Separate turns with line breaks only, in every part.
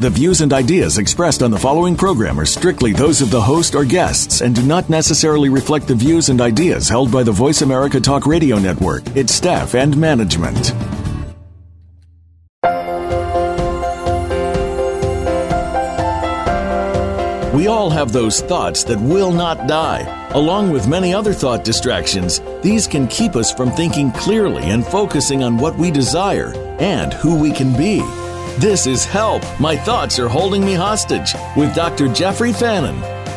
The views and ideas expressed on the following program are strictly those of the host or guests and do not necessarily reflect the views and ideas held by the Voice America Talk Radio Network, its staff, and management. We all have those thoughts that will not die. Along with many other thought distractions, these can keep us from thinking clearly and focusing on what we desire and who we can be. This is Help, My Thoughts Are Holding Me Hostage with Dr. Jeffrey Fannin.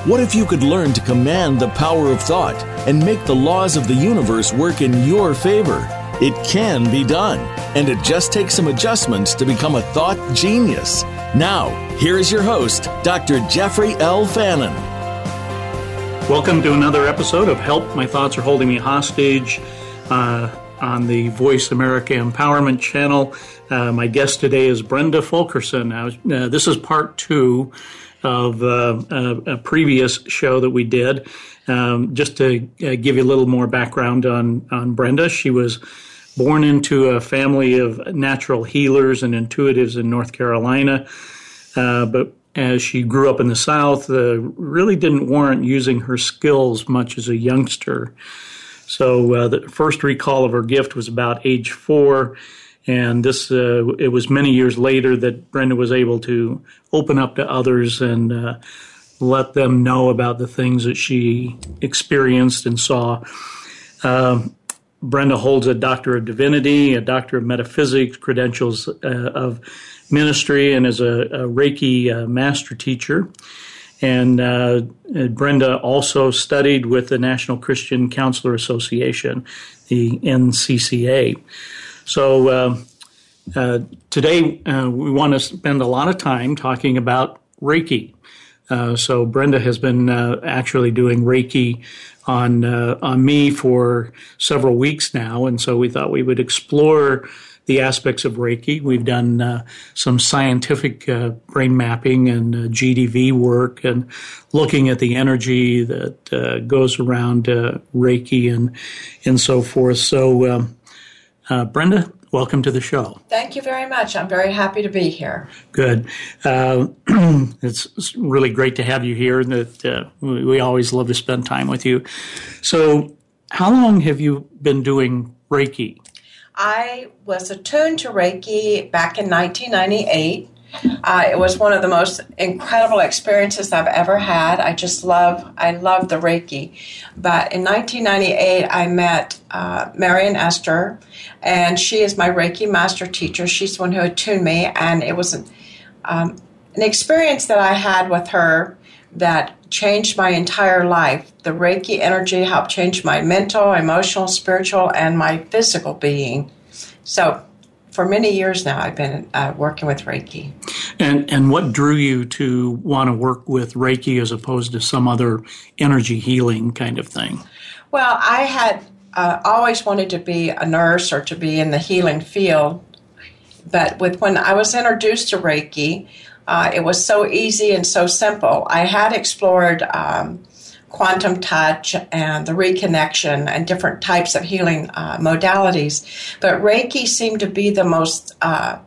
What if you could learn to command the power of thought and make the laws of the universe work in your favor? It can be done, and it just takes some adjustments to become a thought genius. Now, here is your host, Dr. Jeffrey L. Fannin.
Welcome to another episode of Help, My Thoughts Are Holding Me Hostage uh, on the Voice America Empowerment Channel. Uh, my guest today is Brenda Fulkerson. Now, uh, this is part two of uh, a, a, previous show that we did. Um, just to uh, give you a little more background on, on Brenda, she was born into a family of natural healers and intuitives in North Carolina. Uh, but as she grew up in the South, uh, really didn't warrant using her skills much as a youngster. So the first recall of her gift was about age four and this, uh, it was many years later that Brenda was able to open up to others and uh, let them know about the things that she experienced and saw. Um, Brenda holds a Doctor of Divinity, a Doctor of Metaphysics, credentials uh, of ministry, and is a, a Reiki uh, master teacher. And uh, Brenda also studied with the National Christian Counselor Association, the NCCA. So uh, uh, today uh, we want to spend a lot of time talking about Reiki. Uh, so Brenda has been uh, actually doing Reiki on on me for several weeks now, and so we thought we would explore the aspects of Reiki. We've done uh, some scientific uh, brain mapping and uh, GDV work and looking at the energy that goes around Reiki and and so forth. So um, uh, Brenda, welcome to the show.
Thank you very much. I'm very happy to be here.
Good. Uh, it's really great to have you here. That uh, we always love to spend time with you. So, how long have you been doing Reiki?
I was attuned to Reiki back in 1998. Uh, it was one of the most incredible experiences I've ever had. I just love, I love the Reiki. But in 1998, I met uh, Marian Esther, and she is my Reiki master teacher. She's the one who attuned me, and it was an, um, an experience that I had with her that changed my entire life. The Reiki energy helped change my mental, emotional, spiritual, and my physical being. So for many years now, I've been uh, working with Reiki.
And and what drew you to want to work with Reiki as opposed to some other energy healing kind of thing?
Well, I had uh, always wanted to be a nurse or to be in the healing field, but with when I was introduced to Reiki, uh, it was so easy and so simple. I had explored. Um, quantum touch and the reconnection and different types of healing uh, modalities. But Reiki seemed to be the most uh,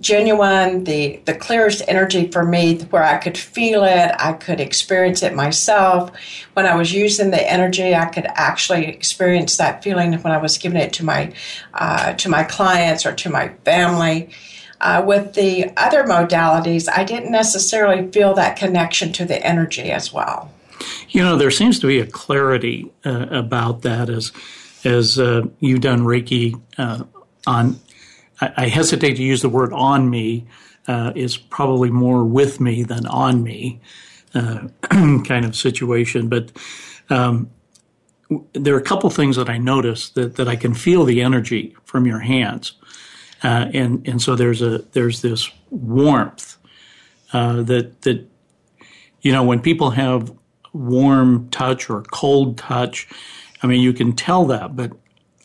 genuine, the, the clearest energy for me where I could feel it, I could experience it myself. When I was using the energy, I could actually experience that feeling when I was giving it to my, uh, to my clients or to my family. Uh, with the other modalities, I didn't necessarily feel that connection to the energy as well.
You know, there seems to be a clarity uh, about that as as uh, you've done Reiki uh, on. I, I, hesitate to use the word on me. Uh, is probably more with me than on me, uh, kind of situation. But um, there are a couple things that I notice that, that I can feel the energy from your hands. Uh, and and so there's a there's this warmth uh, that that you know when people have warm touch or cold touch, I mean you can tell that, but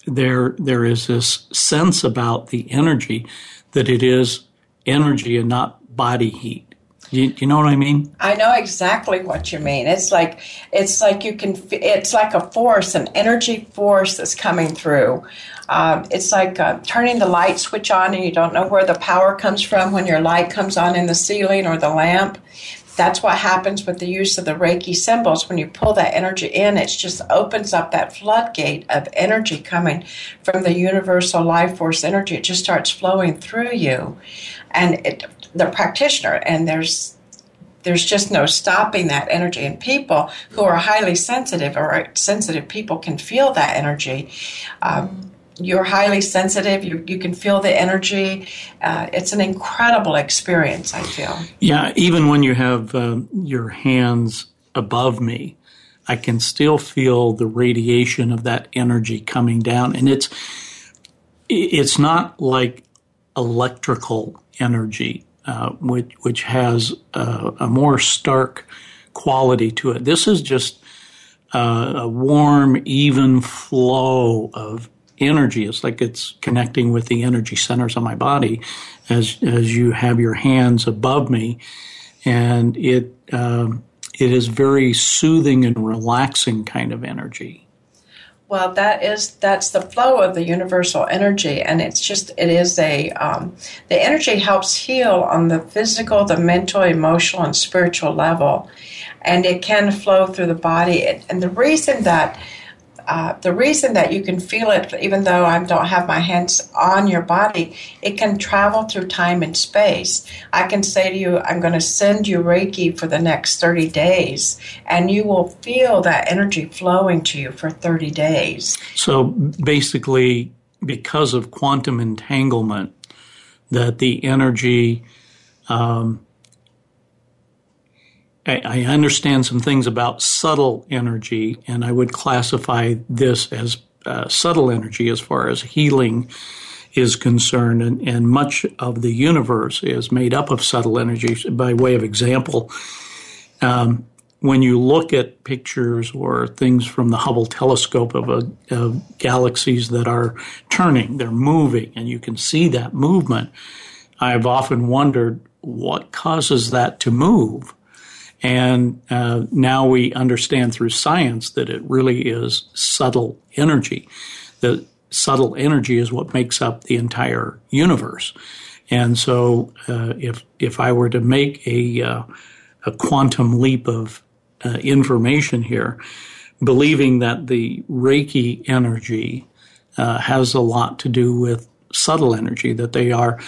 there there is this sense about the energy that it is energy and not body heat. You, you, know what I mean?
I know exactly what you mean. It's like it's like you can. It's like a force, an energy force that's coming through. Um, it's like uh, turning the light switch on, and you don't know where the power comes from when your light comes on in the ceiling or the lamp. That's what happens with the use of the Reiki symbols. When you pull that energy in, it just opens up that floodgate of energy coming from the universal life force energy. It just starts flowing through you, and it, the practitioner, and there's there's just no stopping that energy. And people who are highly sensitive or sensitive people can feel that energy. Um, you're highly sensitive. You, you can feel the energy. Uh, it's an incredible experience, I feel.
Yeah, even when you have uh, your hands above me, I can still feel the radiation of that energy coming down. And it's, it's not like electrical energy, uh, which, which has a, a, more stark quality to it. This is just uh, a warm, even flow of energy. It's like it's connecting with the energy centers of my body as as you have your hands above me, and it um, it is very soothing and relaxing kind of energy.
Well, that is that's the flow of the universal energy, and it's just it is a um, the energy helps heal on the physical, the mental, emotional, and spiritual level, and it can flow through the body. And the reason that uh, the reason that you can feel it, even though I don't have my hands on your body, it can travel through time and space. I can say to you, I'm going to send you Reiki for the next 30 days, and you will feel that energy flowing to you for 30 days.
So basically, because of quantum entanglement, that the energy um, I, understand some things about subtle energy, and I would classify this as uh, subtle energy as far as healing is concerned. And, and, much of the universe is made up of subtle energies. By way of example, um, when you look at pictures or things from the Hubble telescope of, a, of galaxies that are turning, they're moving, and you can see that movement, I've often wondered what causes that to move. And uh, now we understand through science that it really is subtle energy. The subtle energy is what makes up the entire universe. And so, uh, if if I were to make a uh, a quantum leap of uh, information here, believing that the Reiki energy uh, has a lot to do with subtle energy, that they are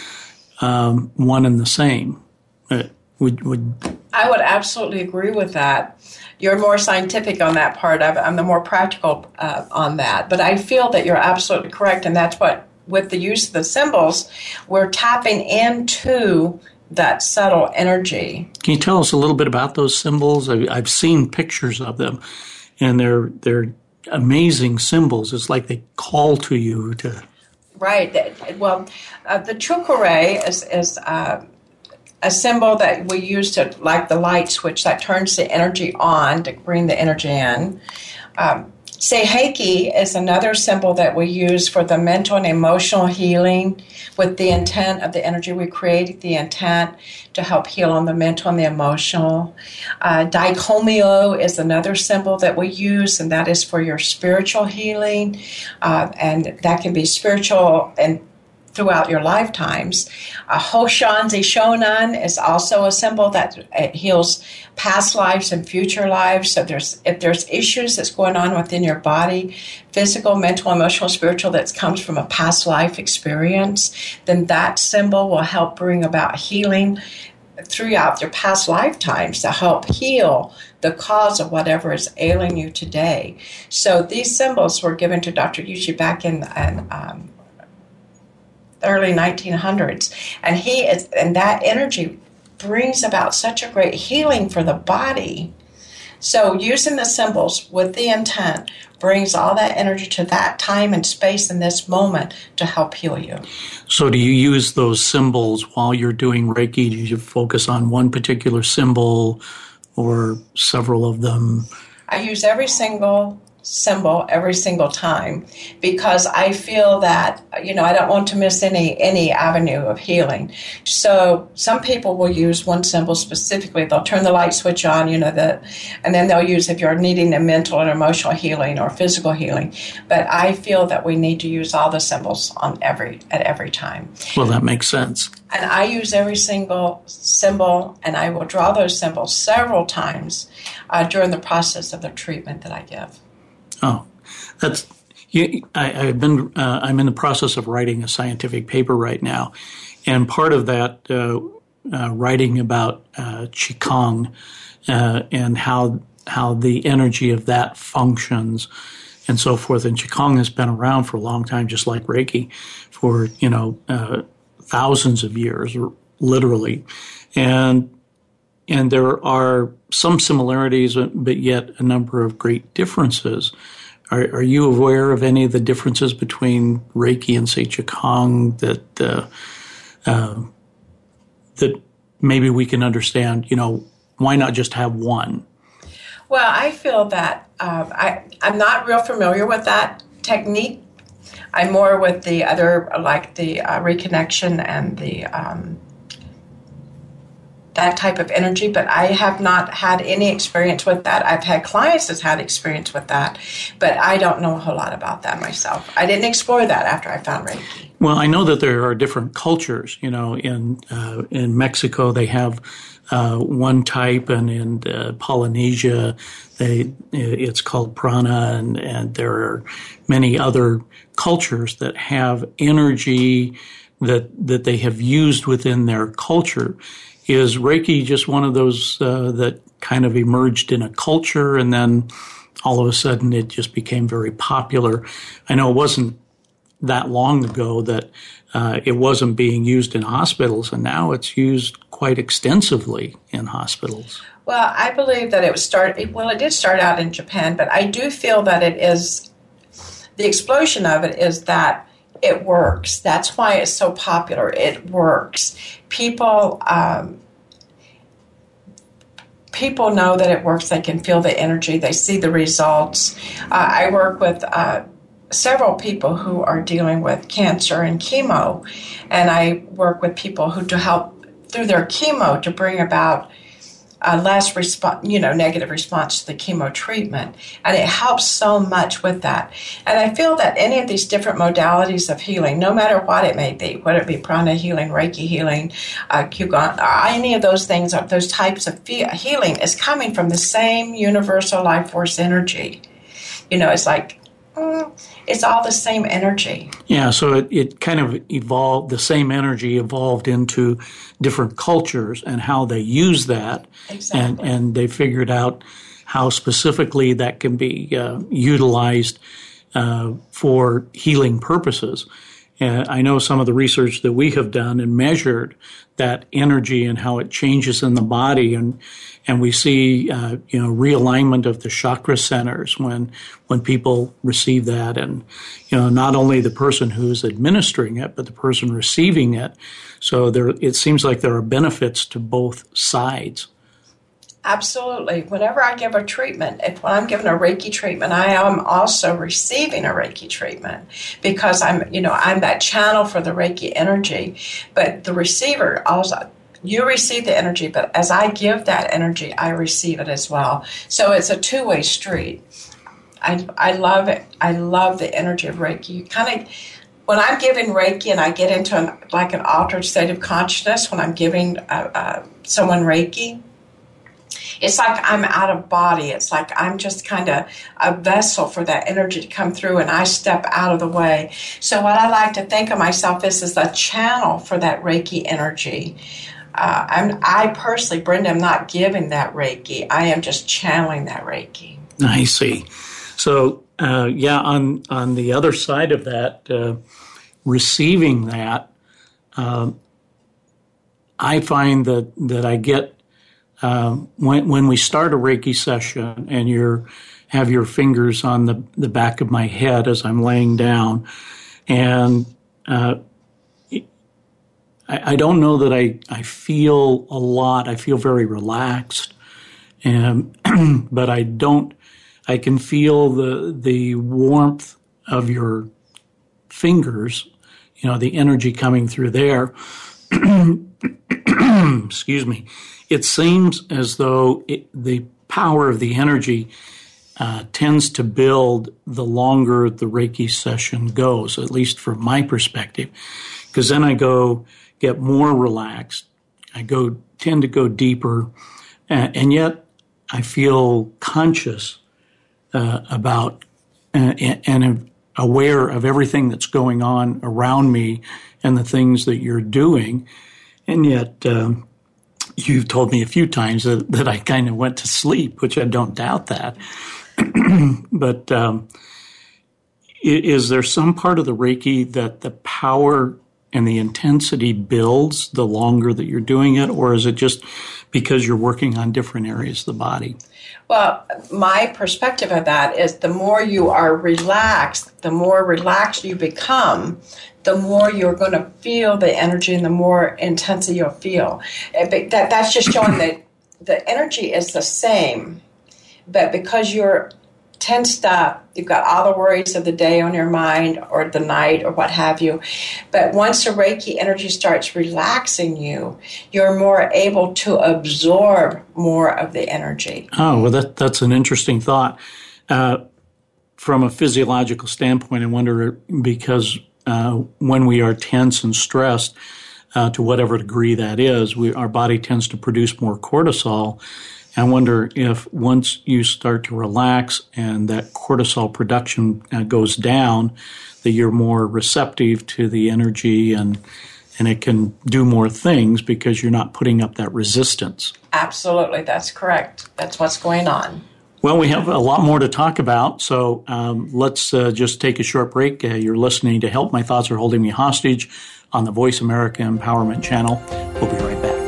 um, one and the same. Uh, would would
I would absolutely agree with that. You're more scientific on that part. I'm the more practical uh, on that. But I feel that you're absolutely correct, and that's what with the use of the symbols, we're tapping into that subtle energy.
Can you tell us a little bit about those symbols? I've seen pictures of them, and they're they're amazing symbols. It's like they call to you to.
Right. Well, uh, the Cho Ku Rei is is. Uh, a symbol that we use to, like the light switch that turns the energy on to bring the energy in. Um, Seiheki is another symbol that we use for the mental and emotional healing with the intent of the energy we create, the intent to help heal on the mental and the emotional. Uh, Daikomyo is another symbol that we use, and that is for your spiritual healing. Uh, and that can be spiritual and throughout your lifetimes. Uh, Hon Sha Ze Sho Nen is also a symbol that heals past lives and future lives. So there's if there's issues that's going on within your body, physical, mental, emotional, spiritual, that comes from a past life experience, then that symbol will help bring about healing throughout your past lifetimes to help heal the cause of whatever is ailing you today. So these symbols were given to Dr. Usui back in, in um, early 1900s. And he is, and that energy brings about such a great healing for the body. So using the symbols with the intent brings all that energy to that time and space in this moment to help heal you.
So do you use those symbols while you're doing Reiki? Do you focus on one particular symbol or several of them?
I use every single symbol every single time because I feel that you know I don't want to miss any any avenue of healing. So some people will use one symbol specifically. They'll turn the light switch on, you know, the and then they'll use if you're needing a mental and emotional healing or physical healing. But I feel that we need to use all the symbols on every at every time.
Well, that makes sense.
And I use every single symbol, and I will draw those symbols several times uh, during the process of the treatment that I give.
Oh, that's. I, have been. Uh, I'm in the process of writing a scientific paper right now, and part of that uh, uh, writing about uh, qigong uh, and how how the energy of that functions and so forth. And qigong has been around for a long time, just like Reiki, for you know uh, thousands of years, literally, and and there are some similarities, but yet a number of great differences. Are, are you aware of any of the differences between Reiki and say Qigong that uh, uh, that maybe we can understand? You know, why not just have one?
Well, I feel that um, I I'm not real familiar with that technique. I'm more with the other, like the uh, reconnection and the um, that type of energy, but I have not had any experience with that. I've had clients that's had experience with that, but I don't know a whole lot about that myself. I didn't explore that after I found Reiki.
Well, I know that there are different cultures. You know, in uh, in Mexico they have uh, one type, and in uh, Polynesia they it's called prana, and and there are many other cultures that have energy that that they have used within their culture is Reiki just one of those uh, that kind of emerged in a culture and then all of a sudden it just became very popular? I know it wasn't that long ago that uh, it wasn't being used in hospitals, and now it's used quite extensively in hospitals.
Well, I believe that it was start. Well, it did start out in Japan, but I do feel that it is the explosion of it is that it works. That's why it's so popular. It works. People um, people know that it works. They can feel the energy. They see the results. Uh, I work with. Uh, several people who are dealing with cancer and chemo, and I work with people who to help through their chemo to bring about a less response, you know, negative response to the chemo treatment. And it helps so much with that. And I feel that any of these different modalities of healing, no matter what it may be, whether it be prana healing, Reiki healing, uh, Qigong, uh, any of those things, uh, those types of healing is coming from the same universal life force energy. You know, it's like, it's all the same energy.
Yeah, so it, it kind of evolved, the same energy evolved into different cultures and how they use that.
Exactly.
And, and they figured out how specifically that can be uh, utilized uh, for healing purposes. Uh, I know some of the research that we have done and measured that energy and how it changes in the body, and and we see uh, you know realignment of the chakra centers when when people receive that, and you know not only the person who's administering it, but the person receiving it. So there, it seems like there are benefits to both sides.
Absolutely. Whenever I give a treatment, if when I'm giving a Reiki treatment, I am also receiving a Reiki treatment because I'm, you know, I'm that channel for the Reiki energy. But the receiver also you receive the energy, but as I give that energy, I receive it as well. So it's a two way street. I, I love it. I love the energy of Reiki. Kind of, when I'm giving Reiki and I get into an, like an altered state of consciousness when I'm giving uh, uh, someone Reiki, it's like I'm out of body. It's like I'm just kind of a vessel for that energy to come through and I step out of the way. So, what I like to think of myself is as a channel for that Reiki energy. Uh, I'm, I personally, Brenda, I'm not giving that Reiki. I am just channeling that Reiki.
I see. So, uh, yeah, on on the other side of that, uh, receiving that, um, I find that that I get um, when when we start a Reiki session and you have your fingers on the the back of my head as I'm laying down, and uh, I, I, don't know that I I feel a lot. I feel very relaxed, and but I don't. I can feel the the warmth of your fingers, you know, the energy coming through there. Excuse me. It seems as though it, the power of the energy uh, tends to build the longer the Reiki session goes, at least from my perspective, because then I go get more relaxed. I go tend to go deeper, uh, and yet I feel conscious uh, about uh, and aware of everything that's going on around me and the things that you're doing. And yet, um, you've told me a few times that, that I kind of went to sleep, which I don't doubt that. but um, is there some part of the Reiki that the power and the intensity builds the longer that you're doing it, or is it just because you're working on different areas of the body?
Well, my perspective of that is the more you are relaxed, the more relaxed you become, the more you're going to feel the energy and the more intensity you'll feel. That, that's just showing that the energy is the same, but because you're tensed up, you've got all the worries of the day on your mind or the night or what have you. But once the Reiki energy starts relaxing you, you're more able to absorb more of the energy.
Oh, well, that, that's an interesting thought. Uh, from a physiological standpoint, I wonder because uh, when we are tense and stressed, uh, to whatever degree that is, we, our body tends to produce more cortisol. I wonder if once you start to relax and that cortisol production uh, goes down, that you're more receptive to the energy and and it can do more things because you're not putting up that resistance.
Absolutely, that's correct. That's what's going on.
Well, we have a lot more to talk about, so um, let's uh, just take a short break. Uh, you're listening to Help My Thoughts Are Holding Me Hostage on the Voice America Empowerment Channel. We'll be right back.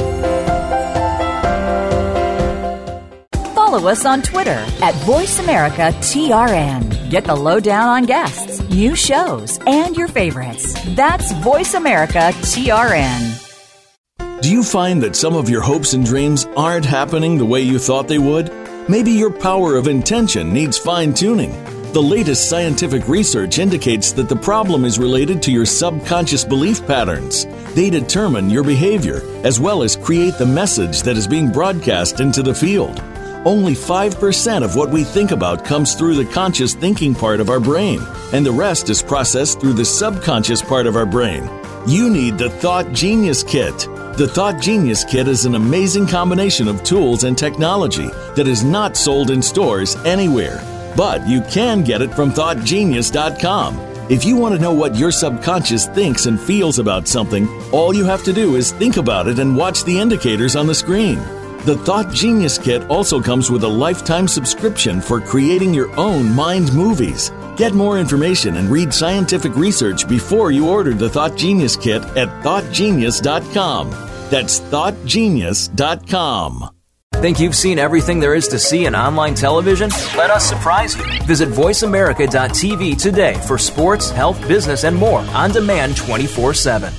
Follow us on Twitter at VoiceAmericaTRN. Get the lowdown on guests, new shows, and your favorites. That's VoiceAmericaTRN.
Do you find that some of your hopes and dreams aren't happening the way you thought they would? Maybe your power of intention needs fine tuning. The latest scientific research indicates that the problem is related to your subconscious belief patterns. They determine your behavior, as well as create the message that is being broadcast into the field. Only 5% of what we think about comes through the conscious thinking part of our brain, and the rest is processed through the subconscious part of our brain. You need the Thought Genius Kit. The Thought Genius Kit is an amazing combination of tools and technology that is not sold in stores anywhere, but you can get it from ThoughtGenius.com. If you want to know what your subconscious thinks and feels about something, all you have to do is think about it and watch the indicators on the screen. The Thought Genius Kit also comes with a lifetime subscription for creating your own mind movies. Get more information and read scientific research before you order the Thought Genius Kit at thoughtgenius.com. That's thoughtgenius.com.
Think you've seen everything there is to see in online television? Let us surprise you. Visit VoiceAmerica.tv today for sports, health, business, and more on demand 24 7.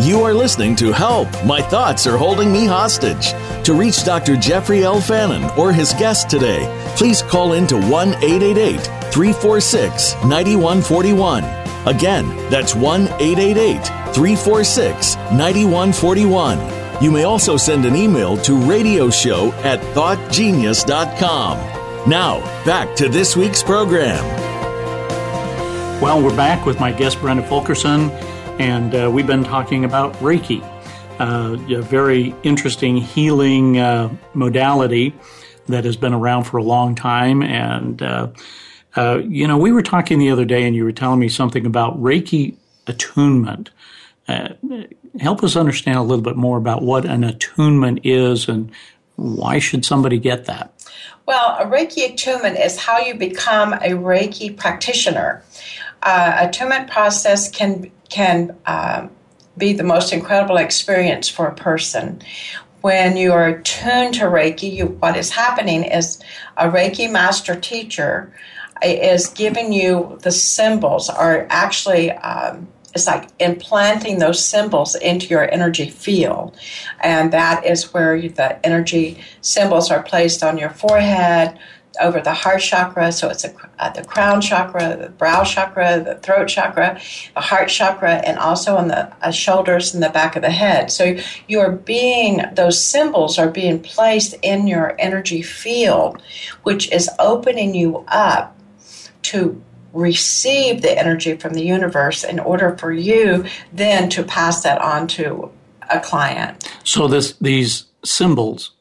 You are listening to Help! My Thoughts Are Holding Me Hostage. To reach Dr. Jeffrey L. Fannin or his guest today, please call in to 1 888 346 9141. Again, that's 1 888 346 9141. You may also send an email to radioshow at thoughtgenius.com. Now, back to this week's program.
Well, we're back with my guest, Brenda Fulkerson and uh, we've been talking about Reiki, uh, a very interesting healing uh, modality that has been around for a long time. And, uh, uh, you know, we were talking the other day and you were telling me something about Reiki attunement. Uh, help us understand a little bit more about what an attunement is and why should somebody get that?
Well, a Reiki attunement is how you become a Reiki practitioner. Uh, attunement process can can uh, be the most incredible experience for a person. When you are tuned to Reiki, you, what is happening is a Reiki master teacher is giving you the symbols, or actually um, it's like implanting those symbols into your energy field. And that is where the energy symbols are placed on your forehead, over the heart chakra. So it's a, uh, the crown chakra, the brow chakra, the throat chakra, the heart chakra, and also on the uh, shoulders and the back of the head. So you're being, those symbols are being placed in your energy field, which is opening you up to receive the energy from the universe in order for you then to pass that on to a client.
So this these symbols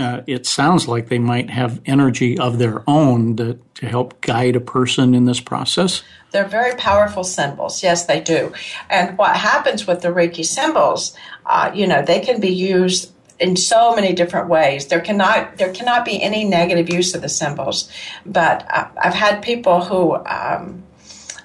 uh, it sounds like they might have energy of their own to, to help guide a person in this process.
They're very powerful symbols. Yes, they do. And what happens with the Reiki symbols, uh, you know, they can be used in so many different ways. There cannot there cannot be any negative use of the symbols. But uh, I've had people who um,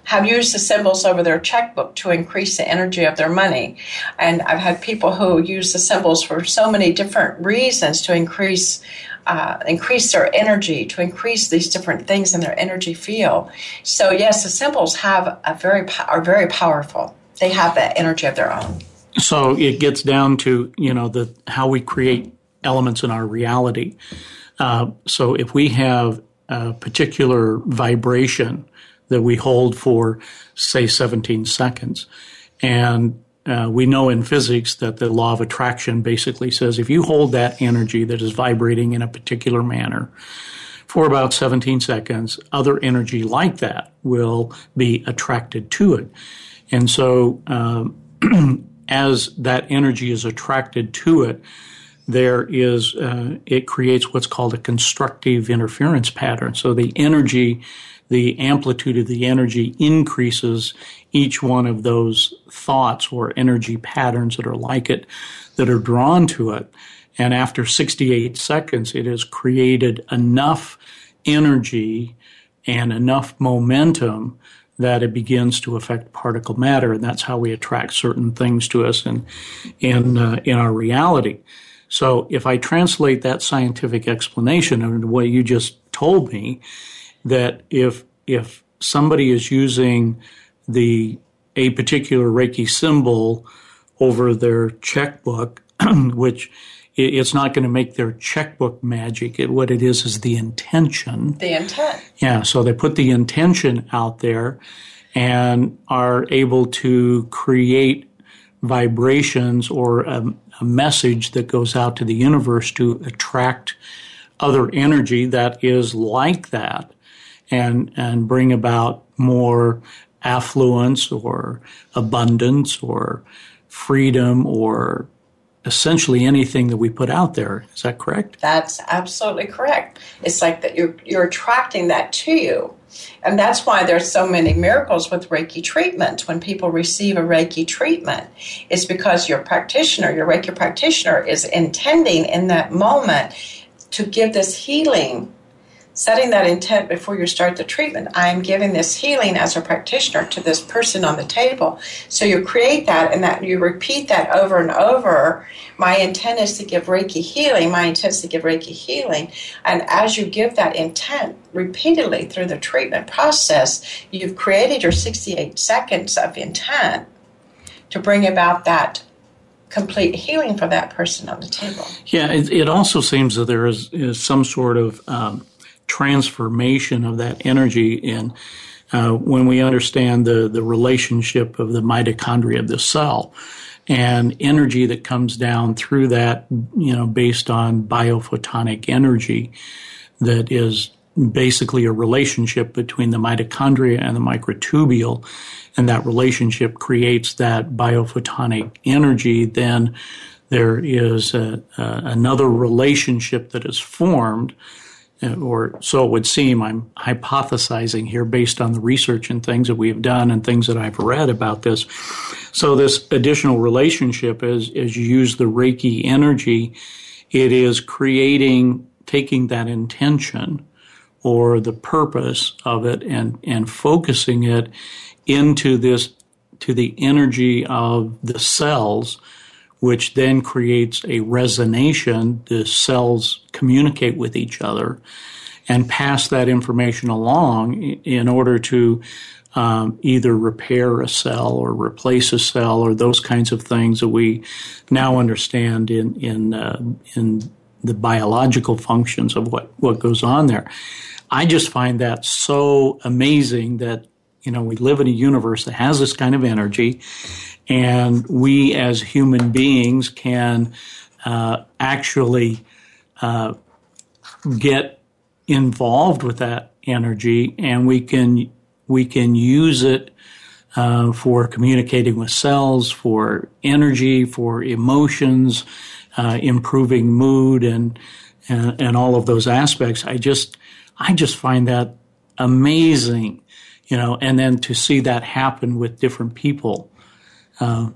have used the symbols over their checkbook to increase the energy of their money. And I've had people who use the symbols for so many different reasons to increase uh, increase their energy, to increase these different things in their energy field. So yes, the symbols have a very are very powerful. They have that energy of their own.
So it gets down to you know the how we create elements in our reality. Uh, so if we have a particular vibration that we hold for, say, 17 seconds. And uh, we know in physics that the law of attraction basically says if you hold that energy that is vibrating in a particular manner for about 17 seconds, other energy like that will be attracted to it. And so, um, as that energy is attracted to it, there is, uh, it creates what's called a constructive interference pattern. So the energy the amplitude of the energy increases each one of those thoughts or energy patterns that are like it that are drawn to it. And after 68 seconds, it has created enough energy and enough momentum that it begins to affect particle matter, and that's how we attract certain things to us in in uh, in our reality. So, if I translate that scientific explanation into what you just told me, that if if somebody is using the a particular Reiki symbol over their checkbook, which it's not going to make their checkbook magic. It, what it is is the intention.
The intent.
Yeah, so they put the intention out there and are able to create vibrations or a, a message that goes out to the universe to attract other energy that is like that and and bring about more affluence or abundance or freedom or essentially anything that we put out there. Is that correct?
That's absolutely correct. It's like that you're you're attracting that to you. And that's why there's so many miracles with Reiki treatment. When people receive a Reiki treatment, it's because your practitioner, your Reiki practitioner, is intending in that moment to give this healing setting that intent before you start the treatment. I am giving this healing as a practitioner to this person on the table. So you create that and that you repeat that over and over. My intent is to give Reiki healing. My intent is to give Reiki healing. And as you give that intent repeatedly through the treatment process, you've created your 68 seconds of intent to bring about that complete healing for that person on the table.
Yeah, it, it also seems that there is, is some sort of um, transformation of that energy in uh, when we understand the, the relationship of the mitochondria of the cell and energy that comes down through that, you know, based on biophotonic energy that is basically a relationship between the mitochondria and the microtubule. And that relationship creates that biophotonic energy. Then there is a, another relationship that is formed Uh, or so it would seem. I'm hypothesizing here based on the research and things that we've done and things that I've read about this. So this additional relationship, is as you use the Reiki energy, it is creating, taking that intention or the purpose of it and and focusing it into this to the energy of the cells which then creates a resonation. The cells communicate with each other and pass that information along in order to um, either repair a cell or replace a cell or those kinds of things that we now understand in in uh, in the biological functions of what what goes on there. I just find that so amazing that you know we live in a universe that has this kind of energy, and we as human beings can uh, actually uh, get involved with that energy, and we can we can use it uh, for communicating with cells, for energy, for emotions, uh, improving mood, and, and and all of those aspects. I just I just find that amazing, you know. And then to see that happen with different people. Uh,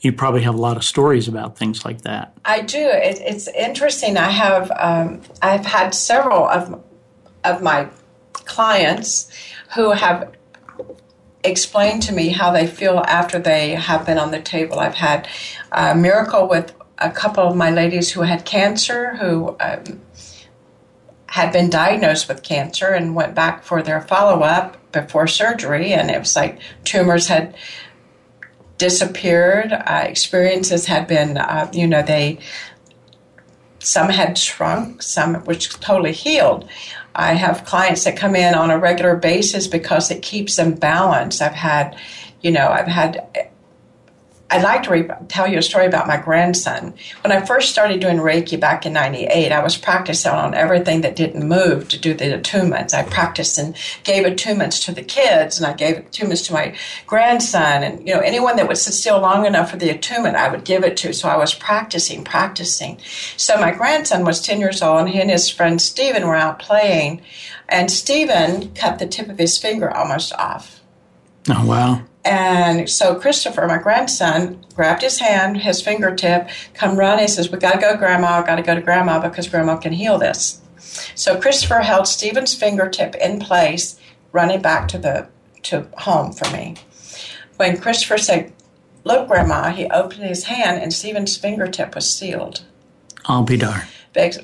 you probably have a lot of stories about things like that.
I do. It, it's interesting. I have um, I've had several of of my clients who have explained to me how they feel after they have been on the table. I've had a miracle with a couple of my ladies who had cancer, who um, had been diagnosed with cancer and went back for their follow up before surgery, and it was like tumors had disappeared. Uh, experiences had been, uh, you know, they some had shrunk, some which totally healed. I have clients that come in on a regular basis because it keeps them balanced. I've had, you know, I've had I'd like to re- tell you a story about my grandson. When I first started doing Reiki back in 98, I was practicing on everything that didn't move to do the attunements. I practiced and gave attunements to the kids, and I gave attunements to my grandson. And, you know, anyone that would sit still long enough for the attunement, I would give it to. So I was practicing, practicing. So my grandson was 10 years old, and he and his friend Stephen were out playing. And Stephen cut the tip of his finger almost off.
Oh, wow.
And so Christopher, my grandson, grabbed his hand, his fingertip, come run. He says, "We got to go, Grandma. Got to go to Grandma because Grandma can heal this." So Christopher held Stephen's fingertip in place, running back to the to home for me. When Christopher said, "Look, Grandma," he opened his hand, and Stephen's fingertip was sealed.
I'll be darned.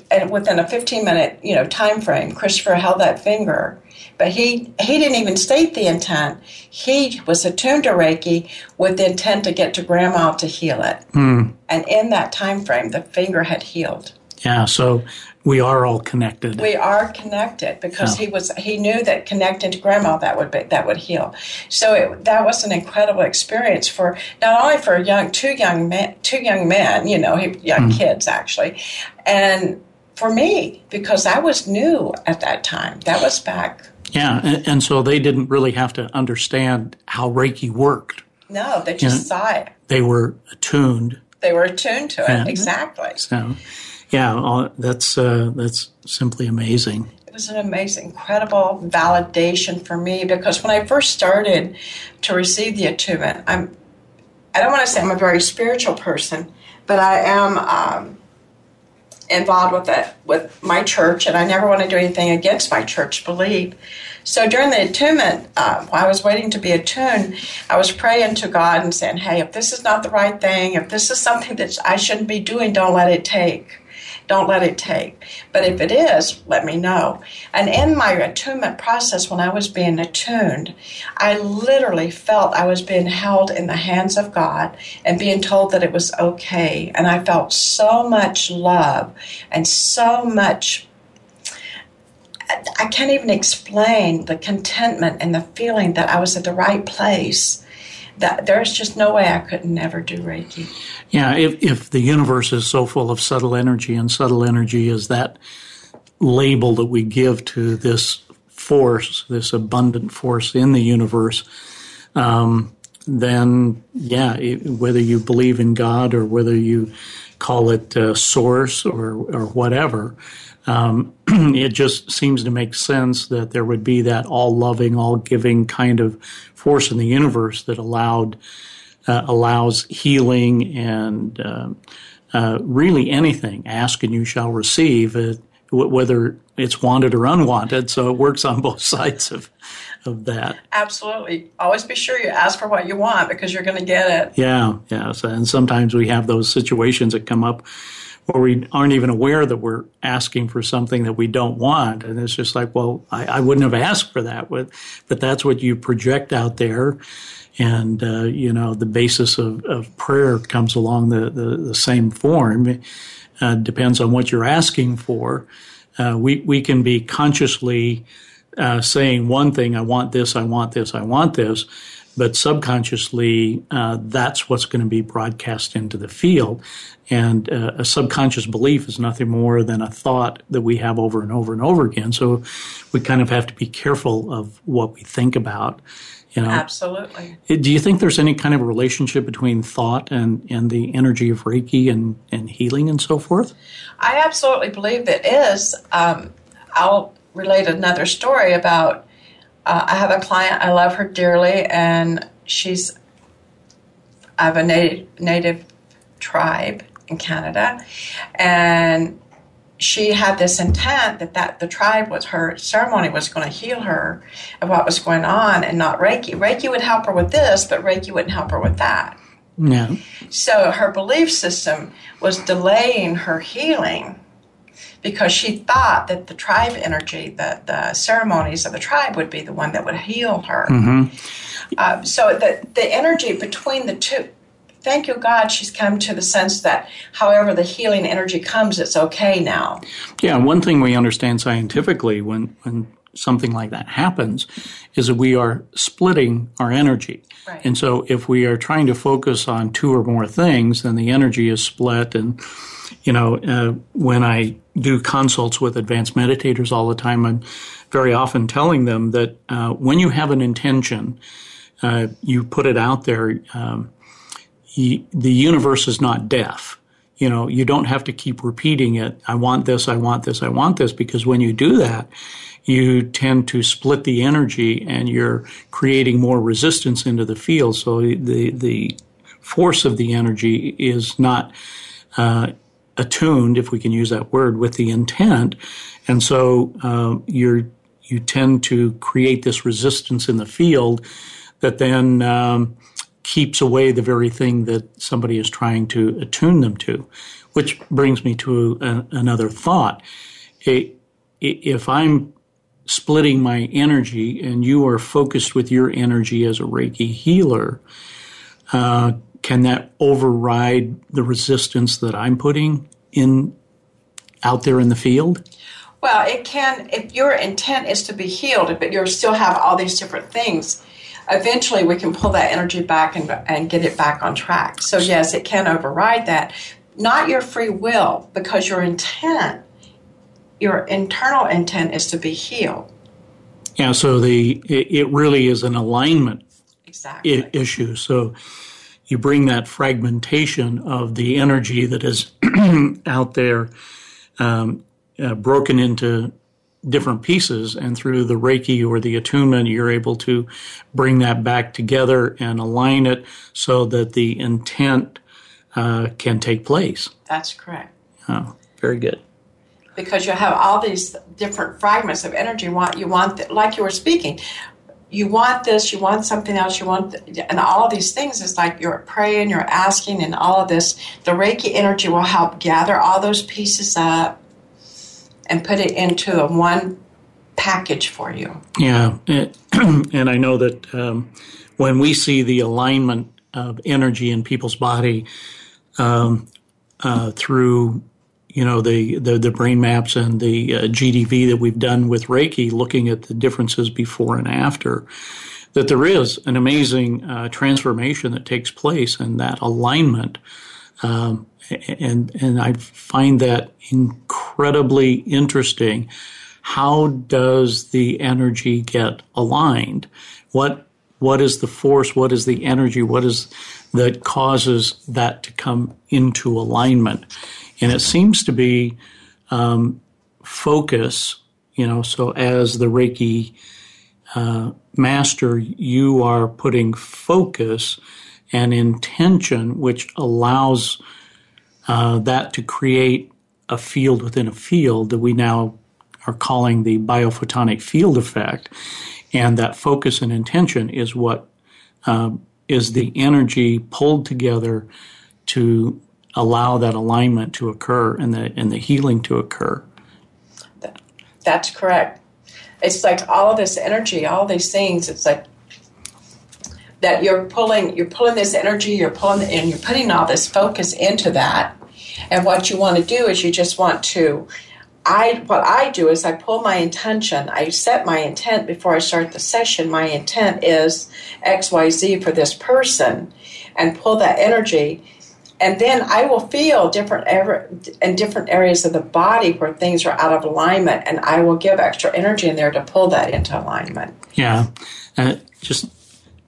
And within a 15 minute, you know, time frame, Christopher held that finger but he he didn't even state the intent. He was attuned to Reiki with the intent to get to grandma to heal it.
Mm.
And in that time frame, the finger had healed.
Yeah, so we are all connected.
We are connected because yeah. he was he knew that connecting to grandma that would be, that would heal. So it, that was an incredible experience for not only for young two young men two young men, you know, young mm. kids actually, and for me because I was new at that time. That was back
yeah, and, and, so they didn't really have to understand how Reiki worked.
No, they just saw it.
They were attuned.
They were attuned to it and exactly.
So, yeah, that's uh, that's simply amazing.
It was an amazing, incredible validation for me because when I first started to receive the attunement, I'm. I don't want to say I'm a very spiritual person, but I am. Um, involved with it with my church, and I never want to do anything against my church belief. So during the attunement, uh, while I was waiting to be attuned, I was praying to God and saying, "Hey, if this is not the right thing, if this is something that I shouldn't be doing, don't let it take." Don't let it take. But if it is, let me know. And in my attunement process, when I was being attuned, I literally felt I was being held in the hands of God and being told that it was okay. And I felt so much love and so much. I can't even explain the contentment and the feeling that I was at the right place that there's just no way I could never do Reiki.
Yeah, if, if the universe is so full of subtle energy, and subtle energy is that label that we give to this force, this abundant force in the universe, um, then yeah, it, whether you believe in God or whether you call it uh, source or or whatever, um, it just seems to make sense that there would be that all loving, all giving kind of force in the universe that allowed uh, allows healing and uh, uh, really anything. Ask and you shall receive, it, whether it's wanted or unwanted. So it works on both sides of of that.
Absolutely. Always be sure you ask for what you want because you're going to get it.
Yeah, yeah. So, and sometimes we have those situations that come up or we aren't even aware that we're asking for something that we don't want. And it's just like, well, I, I wouldn't have asked for that, but, but that's what you project out there. And, uh, you know, the basis of, of prayer comes along the, the, the same form. Uh, depends on what you're asking for. Uh, we, we can be consciously uh, saying one thing, I want this, I want this, I want this, but subconsciously, uh, that's what's going to be broadcast into the field. And uh, a subconscious belief is nothing more than a thought that we have over and over and over again. So we kind of have to be careful of what we think about. You know,
Absolutely.
Do you think there's any kind of relationship between thought and, and the energy of Reiki and, and healing and so forth?
I absolutely believe it is. Um, I'll relate another story about uh, I have a client, I love her dearly, and she's of a native, native tribe in Canada. And she had this intent that, that the tribe was her ceremony was going to heal her of what was going on and not Reiki. Reiki would help her with this, but Reiki wouldn't help her with that.
No.
So her belief system was delaying her healing because she thought that the tribe energy, the, the ceremonies of the tribe, would be the one that would heal her.
Mm-hmm.
Uh, so the, the energy between the two, thank you, God, she's come to the sense that however the healing energy comes, it's okay now.
Yeah, one thing we understand scientifically when, when something like that happens is that we are splitting our energy.
Right.
And so if we are trying to focus on two or more things, then the energy is split. And, you know, uh, when I do consults with advanced meditators all the time, I'm very often telling them that uh, when you have an intention, uh, you put it out there, um, you, the universe is not deaf. You know, you don't have to keep repeating it. I want this, I want this, I want this, because when you do that, you tend to split the energy and you're creating more resistance into the field. So the, the force of the energy is not, uh, attuned, if we can use that word, with the intent. And so, uh, you're, you tend to create this resistance in the field that then, um, keeps away the very thing that somebody is trying to attune them to, which brings me to a, another thought. It, if I'm splitting my energy and you are focused with your energy as a Reiki healer, uh, can that override the resistance that I'm putting in out there in the field?
Well, it can, if your intent is to be healed, but you still have all these different things, eventually we can pull that energy back and, and get it back on track. So, yes, it can override that. Not your free will, because your intent, your internal intent is to be healed.
Yeah, so the it, it really is an alignment
Exactly.
I- issue. So you bring that fragmentation of the energy that is out there um, uh, broken into different pieces, and through the Reiki or the attunement, you're able to bring that back together and align it so that the intent uh, can take place.
That's correct.
Oh, very good.
because you have all these different fragments of energy. Want you want like you were speaking. You want this, you want something else, you want, th- and all of these things is like you're praying, you're asking, and all of this. The Reiki energy will help gather all those pieces up and put it into a one package for you.
Yeah, and I know that um, when we see the alignment of energy in people's body um, uh, through, you know, the, the the brain maps and the uh, GDV that we've done with Reiki, looking at the differences before and after, that there is an amazing uh, transformation that takes place, and that alignment. Um, and and I find that incredibly interesting. How does the energy get aligned? What what is the force? What is the energy? What is that causes that to come into alignment? And it seems to be um, focus. You know, so as the Reiki uh, master, you are putting focus and intention, which allows uh, that to create a field within a field that we now are calling the biophotonic field effect. And that focus and intention is what um, is the energy pulled together to allow that alignment to occur and the and the healing to occur.
That's correct. It's like all of this energy, all these things. It's like that you're pulling you're pulling this energy, you're pulling and you're putting all this focus into that. And what you want to do is you just want to I what I do is I pull my intention. I set my intent before I start the session. My intent is XYZ for this person and pull that energy and then I will feel different in different areas of the body where things are out of alignment, and I will give extra energy in there to pull that into alignment.
Yeah, uh, just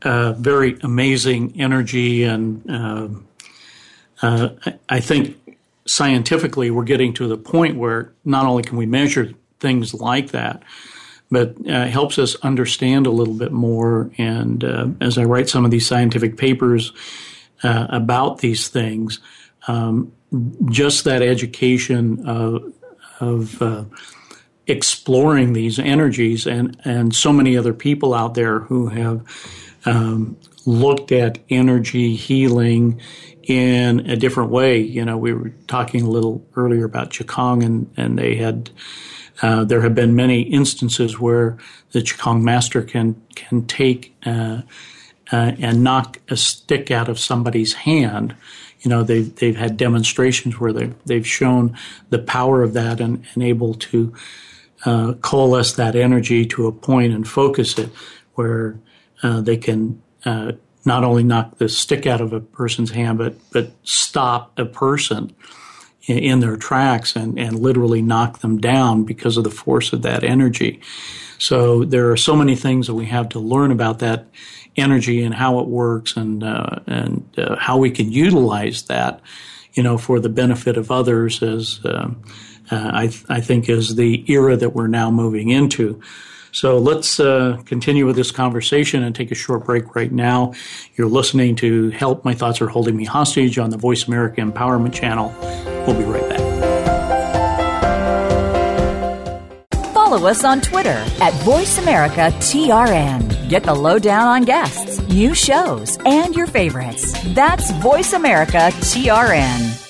uh, very amazing energy, and uh, uh, I think scientifically we're getting to the point where not only can we measure things like that, but uh, helps us understand a little bit more. And uh, as I write some of these scientific papers uh, about these things. Um, just that education of, of uh, exploring these energies, and, and so many other people out there who have um, looked at energy healing in a different way. You know, we were talking a little earlier about Qigong, and, and they had. Uh, there have been many instances where the Qigong master can can take uh, uh, and knock a stick out of somebody's hand. You know, they've, they've had demonstrations where they, they've shown the power of that and, and able to uh, coalesce that energy to a point and focus it where uh, they can uh, not only knock the stick out of a person's hand, but, but stop a person in, in their tracks and, and literally knock them down because of the force of that energy. So there are so many things that we have to learn about that energy and how it works and uh, and uh, how we can utilize that, you know, for the benefit of others. As uh, uh I, th- I think is the era that we're now moving into. So let's uh, continue with this conversation and take a short break right now. You're listening to Help My Thoughts Are Holding Me Hostage on the Voice America Empowerment Channel. We'll be right back.
follow us on Twitter at VoiceAmericaTRN. Get the lowdown on guests, new shows, and your favorites. That's Voice America TRN.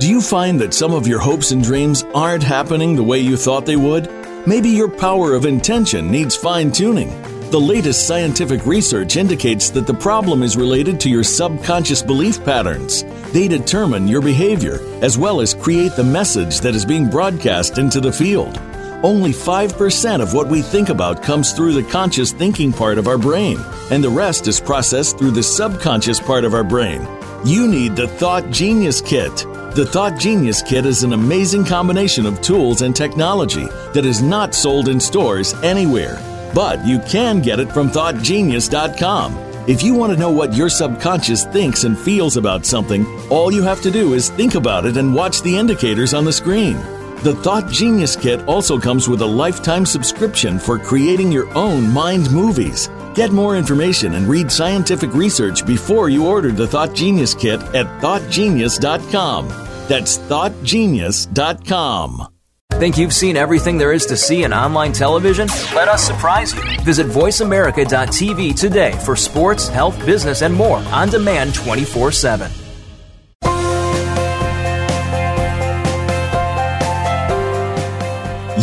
Do you find that some of your hopes and dreams aren't happening the way you thought they would? Maybe your power of intention needs fine tuning. The latest scientific research indicates that the problem is related to your subconscious belief patterns. They determine your behavior, as well as create the message that is being broadcast into the field. Only 5% of what we think about comes through the conscious thinking part of our brain, and the rest is processed through the subconscious part of our brain. You need the Thought Genius Kit. The Thought Genius Kit is an amazing combination of tools and technology that is not sold in stores anywhere, but you can get it from ThoughtGenius.com. If you want to know what your subconscious thinks and feels about something, all you have to do is think about it and watch the indicators on the screen. The Thought Genius Kit also comes with a lifetime subscription for creating your own mind movies. Get more information and read scientific research before you order the Thought Genius Kit at thoughtgenius.com. That's thoughtgenius.com.
Think you've seen everything there is to see in online television? Let us surprise you. Visit VoiceAmerica.tv today for sports, health, business, and more on demand 24 7.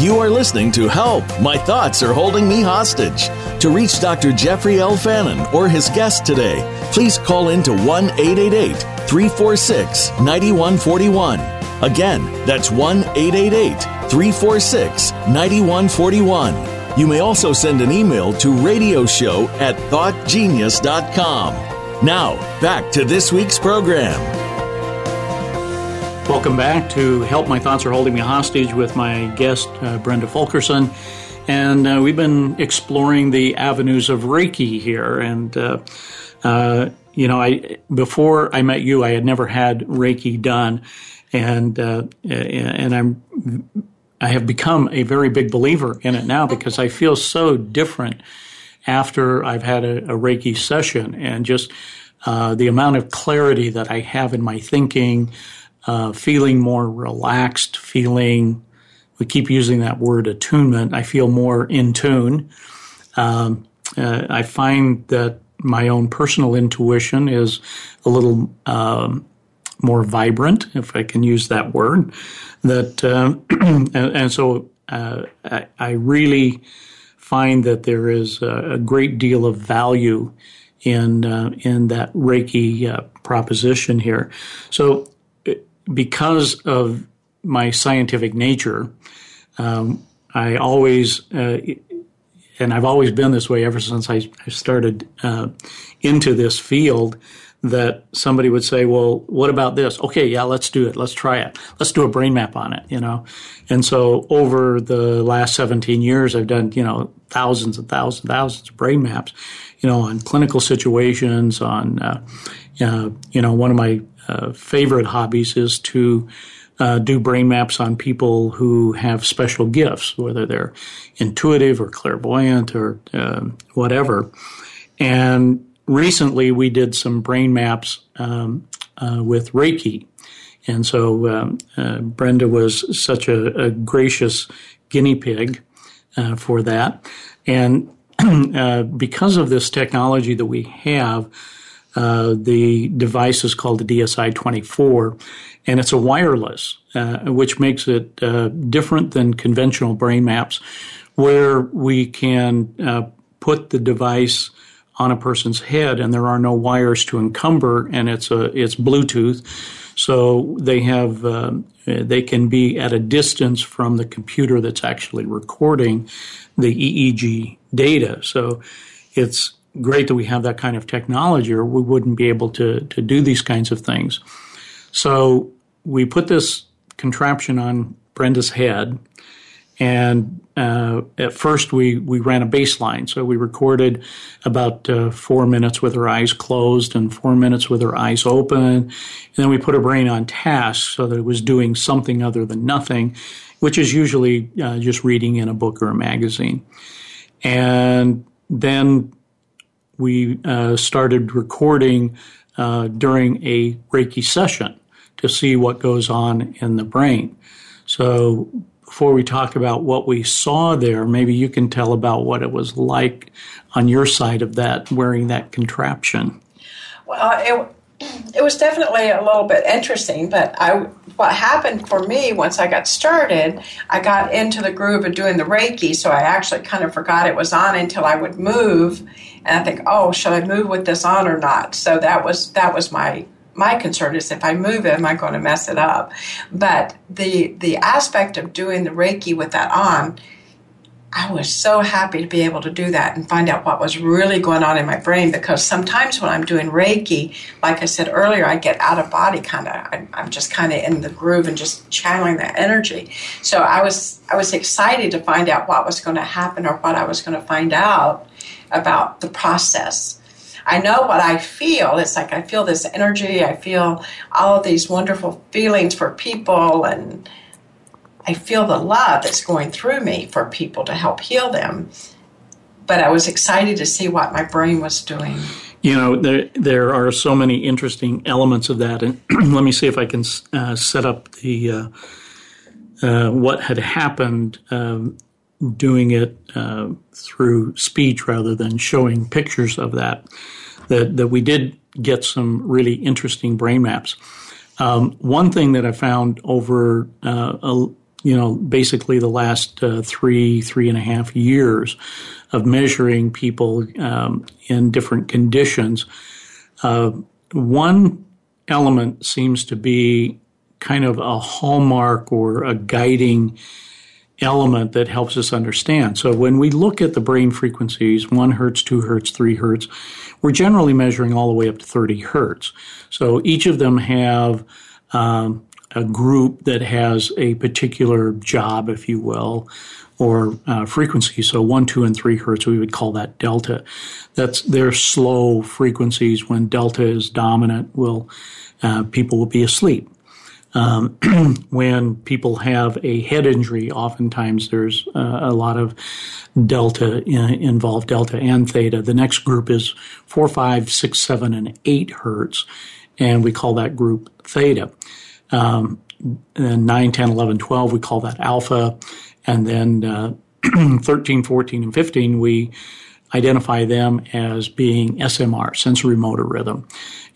You are listening to Help! My Thoughts Are Holding Me Hostage. To reach Dr. Jeffrey L. Fannin or his guest today, please call in to 1 888 346 9141. Again, that's 1 888 346 9141. You may also send an email to radioshow at thoughtgenius.com. Now, back to this week's program.
Welcome back to Help My Thoughts Are Holding Me Hostage with my guest, uh, Brenda Fulkerson. And uh, we've been exploring the avenues of Reiki here. And, uh, uh you know, I before I met you, I had never had Reiki done. And, uh, and I'm, I have become a very big believer in it now because I feel so different after I've had a, a Reiki session and just uh, the amount of clarity that I have in my thinking, uh, feeling more relaxed, feeling, we keep using that word attunement. I feel more in tune. Um, uh, I find that my own personal intuition is a little um, more vibrant, if I can use that word. That uh, and, and, so uh, I, I, really find that there is a, a great deal of value in uh, in that Reiki uh, proposition here. So because of my scientific nature, um, I always uh, and I've always been this way ever since I, I started uh, into this field that somebody would say, well, what about this? Okay, yeah, let's do it. Let's try it. Let's do a brain map on it, you know? And so over the last 17 years, I've done, you know, thousands and thousands and thousands of brain maps, you know, on clinical situations, on, uh, uh, you know, one of my uh, favorite hobbies is to uh, do brain maps on people who have special gifts, whether they're intuitive or clairvoyant or uh, whatever. And recently we did some brain maps um, uh, with Reiki. And so um, uh, Brenda was such a, a gracious guinea pig for that. And because of this technology that we have, uh, the device is called the DSI 24, and it's a wireless, uh, which makes it different than conventional brain maps, where we can put the device on a person's head and there are no wires to encumber and it's a it's Bluetooth. So they have uh, they can be at a distance from the computer that's actually recording the EEG data. So it's great that we have that kind of technology or we wouldn't be able to to do these kinds of things. So we put this contraption on Brenda's head and uh, at first, we, we ran a baseline. So we recorded about uh, four minutes with her eyes closed and four minutes with her eyes open. And then we put her brain on task so that it was doing something other than nothing, which is usually uh, just reading in a book or a magazine. And then we uh, started recording uh, during a Reiki session to see what goes on in the brain. So before we talk about what we saw there, maybe you can tell about what it was like on your side of that, wearing that contraption.
Well, it, it was definitely a little bit interesting, but I what happened for me once I got started, I got into the groove of doing the Reiki, so I actually kind of forgot it was on until I would move, and I think, oh, should I move with this on or not? So that was that was my my concern is if I move it, am I going to mess it up? But the the aspect of doing the Reiki with that on, I was so happy to be able to do that and find out what was really going on in my brain because sometimes when I'm doing Reiki, like I said earlier, I get out of body kind of. I'm just kind of in the groove and just channeling that energy. So I was I was excited to find out what was going to happen or what I was going to find out about the process I know what I feel. It's like I feel this energy. I feel all of these wonderful feelings for people, and I feel the love that's going through me for people to help heal them. But I was excited to see what my brain was doing.
You know, there there are so many interesting elements of that, and let me see if I can uh, set up the uh, uh, what had happened. Um, doing it uh, through speech rather than showing pictures of that, that, that we did get some really interesting brain maps. Um, one thing that I found over, uh, a, you know, basically the last uh, three, three and a half years of measuring people um, in different conditions, uh, one element seems to be kind of a hallmark or a guiding element that helps us understand. So when we look at the brain frequencies, one hertz, two hertz, three hertz, we're generally measuring all the way up to 30 hertz. So each of them have um, a group that has a particular job, if you will, or uh, frequency. So one, two, and three hertz, we would call that delta. That's their slow frequencies. When delta is dominant, will uh, people will be asleep. Um, when people have a head injury, oftentimes there's uh, a lot of delta in, involved, delta and theta. The next group is four, five, six, seven, and eight hertz, and we call that group theta. Um, and 9, 10, 11, 12, we call that alpha. And then uh, 13, 14, and 15, we identify them as being SMR, sensory motor rhythm.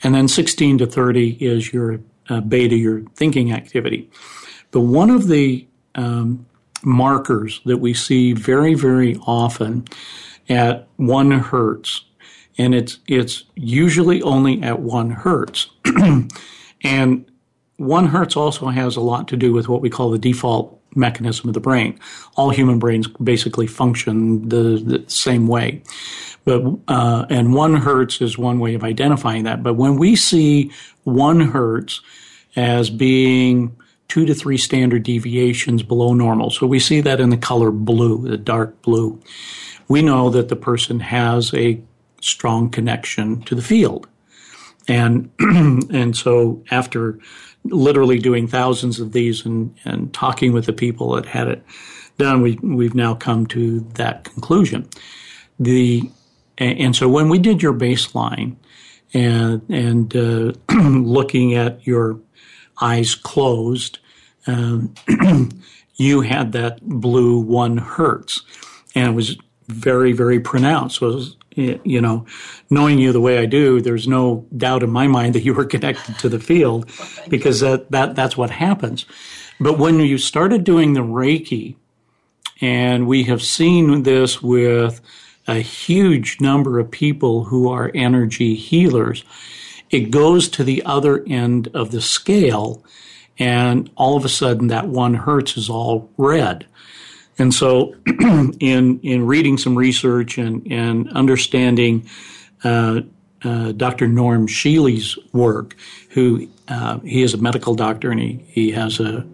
And then 16 to 30 is your uh, beta your thinking activity. But one of the um, markers that we see very, very often at one hertz, and it's it's usually only at one hertz, and one hertz also has a lot to do with what we call the default mechanism of the brain. All human brains basically function the, the same way. But uh, and one hertz is one way of identifying that. But when we see one hertz as being two to three standard deviations below normal, so we see that in the color blue, the dark blue, we know that the person has a strong connection to the field. And and so after literally doing thousands of these and, and talking with the people that had it done, we, we've now come to that conclusion. The, and so when we did your baseline and, and uh, looking at your eyes closed, um, you had that blue one hertz. And it was very, very pronounced. It was Eh, you know, knowing you the way I do, there's no doubt in my mind that you were connected to the field because that, that, that's what happens. But when you started doing the Reiki, and we have seen this with a huge number of people who are energy healers, it goes to the other end of the scale, and all of a sudden that one hertz is all red. And so, in in reading some research and and understanding uh, uh, Dr. Norm Shealy's work, who uh, he is a medical doctor and he he has a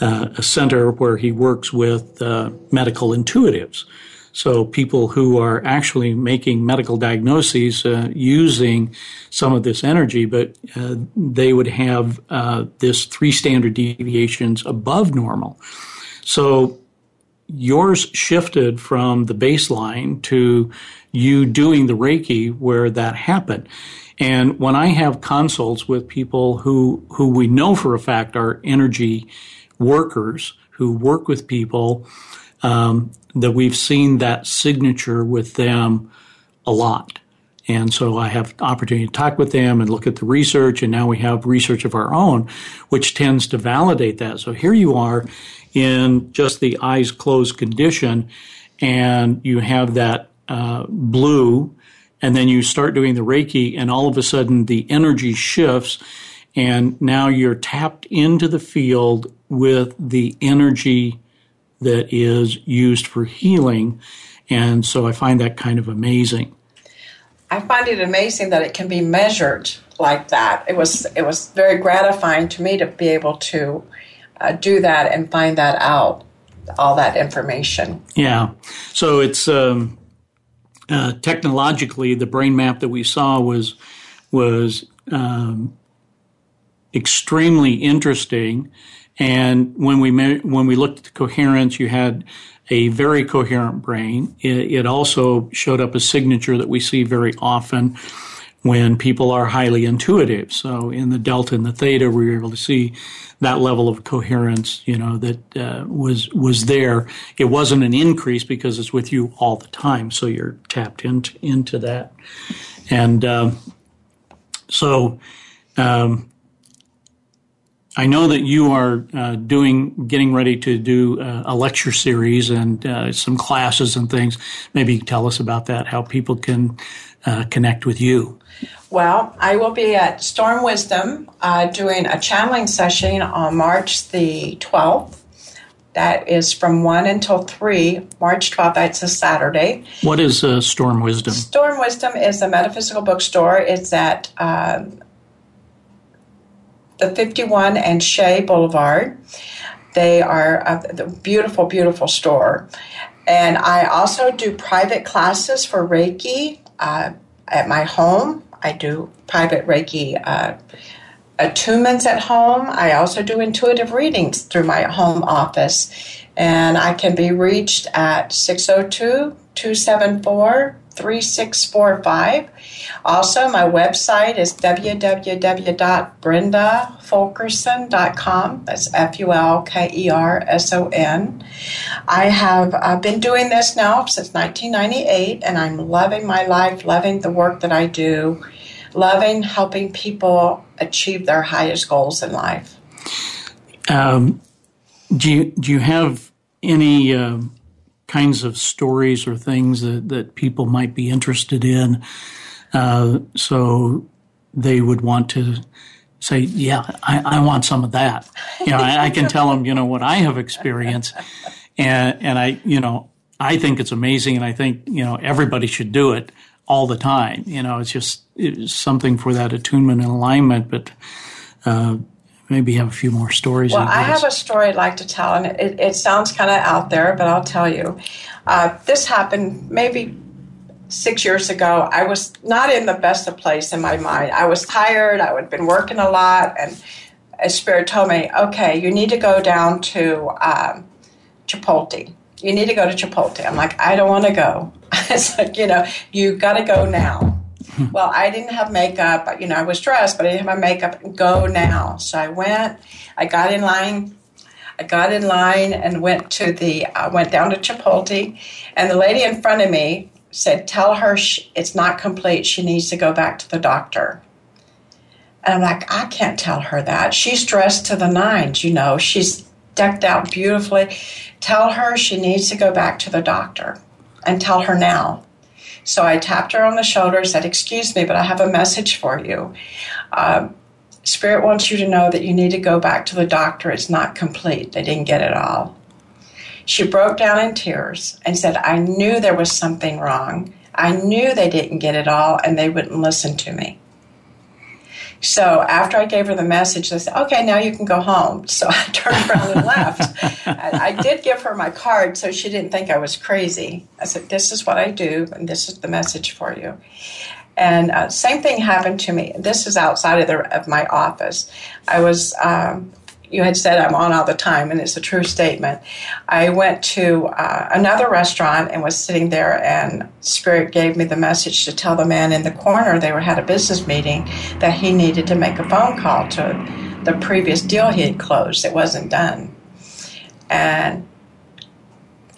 uh, a center where he works with uh, medical intuitives. So people who are actually making medical diagnoses uh, using some of this energy, but they would have this three standard deviations above normal. So yours shifted from the baseline to you doing the Reiki where that happened. And when I have consults with people who, who we know for a fact are energy workers who work with people, um, that we've seen that signature with them a lot. And so I have opportunity to talk with them and look at the research. And now we have research of our own, which tends to validate that. So here you are in just the eyes closed condition, and you have that uh, blue, and then you start doing the Reiki, and all of a sudden the energy shifts, and now you're tapped into the field with the energy that is used for healing. And so I find that kind of amazing.
I find it amazing that it can be measured like that. It was it was very gratifying to me to be able to uh, do that and find that out, all that information.
Yeah. So it's um, uh, technologically the brain map that we saw was was um, extremely interesting. And when we when we looked at the coherence, you had a very coherent brain. It, it also showed up a signature that we see very often when people are highly intuitive. So in the delta and the theta, we were able to see that level of coherence, you know, that uh, was was there. It wasn't an increase because it's with you all the time, so you're tapped into into that, and um, so. Um, I know that you are uh, doing, getting ready to do uh, a lecture series and uh, some classes and things. Maybe tell us about that, how people can uh, connect with you.
Well, I will be at Storm Wisdom uh, doing a channeling session on March the 12th. That is from 1 until 3, March 12th. That's a Saturday.
What is uh, Storm Wisdom?
Storm Wisdom is a metaphysical bookstore. It's at um, the 51 and Shea Boulevard. They are a beautiful, beautiful store. And I also do private classes for Reiki uh, at my home. I do private Reiki uh, attunements at home. I also do intuitive readings through my home office. And I can be reached at 602 274 3645. Also, my website is www.brendafulkerson.com. That's F U L K E R S O N. I have uh, been doing this now since 1998, and I'm loving my life, loving the work that I do loving, helping people achieve their highest goals in life.
Um, do you do you have any uh, kinds of stories or things that, that people might be interested in? Uh, so they would want to say, "Yeah, I, I want some of that." You know, I, I, can tell them, you know, what I have experienced, and and I, you know, I think it's amazing, and I think you know everybody should do it all the time. You know, it's just it's something for that attunement and alignment, but. Uh, maybe have a few more stories.
Well, I have a story I'd like to tell, and it, it sounds kind of out there, but I'll tell you. Uh, this happened maybe six years ago. I was not in the best of place in my mind. I was tired. I had been working a lot, and a spirit told me, "Okay, you need to go down to um, Chipotle. You need to go to Chipotle." I'm like, "I don't want to go." it's like, you know, you got to go now. well, I didn't have makeup. You know, I was dressed, but I didn't have my makeup. Go now. So I went. I got in line. I got in line and went to the. I went down to Chipotle, and the lady in front of me said, "Tell her it's not complete. She needs to go back to the doctor." And I'm like, I can't tell her that. She's dressed to the nines. You know, she's decked out beautifully. Tell her she needs to go back to the doctor, and tell her now. So I tapped her on the shoulder, and said, Excuse me, but I have a message for you. Uh, Spirit wants you to know that you need to go back to the doctor. It's not complete. They didn't get it all. She broke down in tears and said, I knew there was something wrong. I knew they didn't get it all and they wouldn't listen to me. So after I gave her the message, they said, okay, now you can go home. So I turned around and left. I did give her my card so she didn't think I was crazy. I said, this is what I do, and this is the message for you. And uh, same thing happened to me. This is outside of, the, of my office. I was um, you had said I'm on all the time, and it's a true statement. I went to uh, another restaurant and was sitting there, and Spirit gave me the message to tell the man in the corner they were had a business meeting that he needed to make a phone call to the previous deal he had closed. It wasn't done, and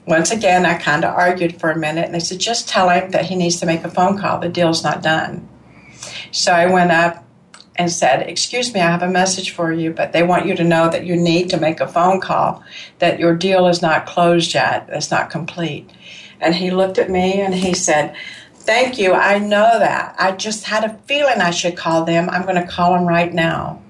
once again, I kind of argued for a minute, and they said, "Just tell him that he needs to make a phone call. The deal's not done." So I went up and said, Excuse me, I have a message for you, but they want you to know that you need to make a phone call, that your deal is not closed yet, it's not complete. And he looked at me and he said, Thank you, I know that. I just had a feeling I should call them. I'm going to call them right now.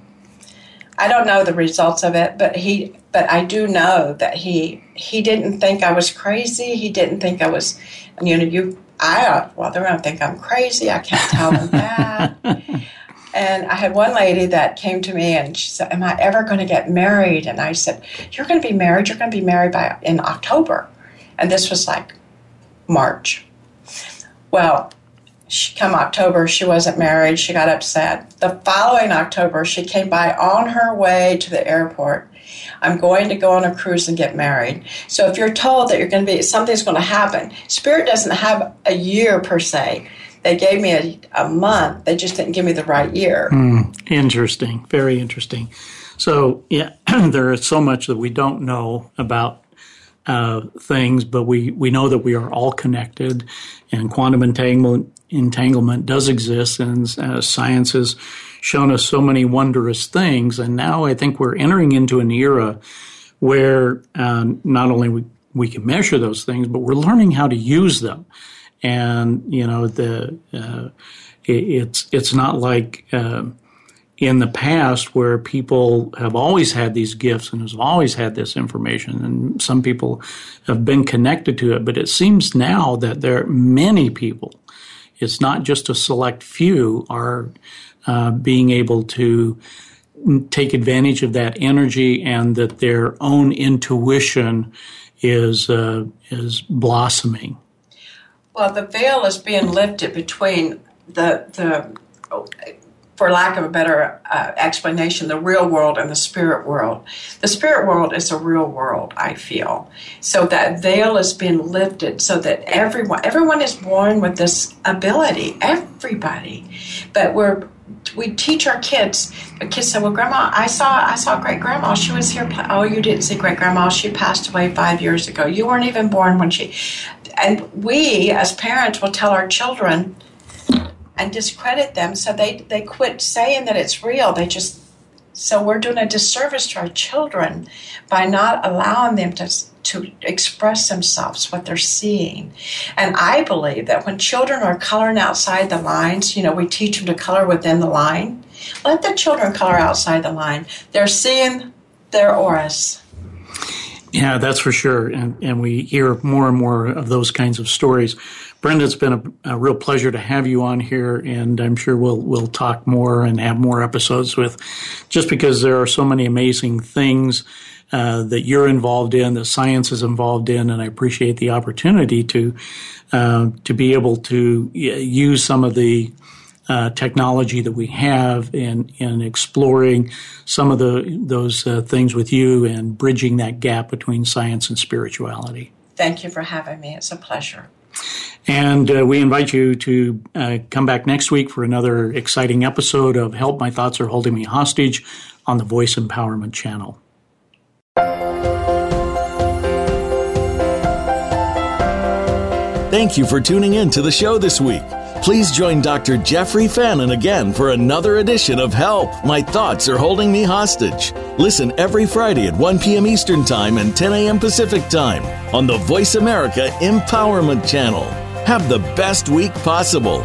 I don't know the results of it, but he but I do know that he he didn't think I was crazy. He didn't think I was you know, you I well they're gonna think I'm crazy. I can't tell them that. And I had one lady that came to me and she said, Am I ever going to get married? And I said, You're going to be married. You're going to be married by in October. And this was like March. Well, she come October, she wasn't married. She got upset. The following October, she came by on her way to the airport. I'm going to go on a cruise and get married. So if you're told that you're going to be something's going to happen, spirit doesn't have a year per se. They gave me a, a month. They just didn't give me the right year.
Mm, interesting. Very interesting. So, yeah, there is so much that we don't know about uh, things, but we, we know that we are all connected, and quantum entanglement, entanglement does exist, and uh, science has shown us so many wondrous things. And now I think we're entering into an era where uh, not only we, we can measure those things, but we're learning how to use them and you know the uh, it, it's it's not like uh, in the past where people have always had these gifts and have always had this information, and some people have been connected to it. But it seems now that there are many people. It's not just a select few are uh, being able to take advantage of that energy and that their own intuition is uh, is blossoming.
Well, the veil is being lifted between the the, for lack of a better uh, explanation, the real world and the spirit world. The spirit world is a real world. I feel so that veil is being lifted so that everyone everyone is born with this ability. Everybody, but we're we teach our kids. The kids say, "Well, Grandma, I saw I saw great grandma. She was here. oh, you didn't see great grandma. She passed away five years ago. You weren't even born when she." And we, as parents, will tell our children, and discredit them. So they, they quit saying that it's real. They just, so we're doing a disservice to our children by not allowing them to, to express themselves, what they're seeing. And I believe that when children are coloring outside the lines, you know, we teach them to color within the line. Let the children color outside the line. They're seeing their auras.
Yeah, that's for sure. And, and we hear more and more of those kinds of stories. Brenda, it's been a, a, real pleasure to have you on here, and I'm sure we'll we'll talk more and have more episodes with, just because there are so many amazing things uh, that you're involved in, that science is involved in, and I appreciate the opportunity to uh, to be able to use some of the uh, technology that we have in in exploring some of the those uh, things with you and bridging that gap between science and spirituality.
Thank you for having me. It's a pleasure.
And uh, we invite you to uh, come back next week for another exciting episode of Help My Thoughts Are Holding Me Hostage on the Voice Empowerment Channel.
Thank you for tuning in to the show this week. Please join Dr. Jeffrey Fannin again for another edition of Help, My Thoughts Are Holding Me Hostage. Listen every Friday at 1 p.m. Eastern Time and 10 a.m. Pacific Time on the Voice America Empowerment Channel. Have the best week possible.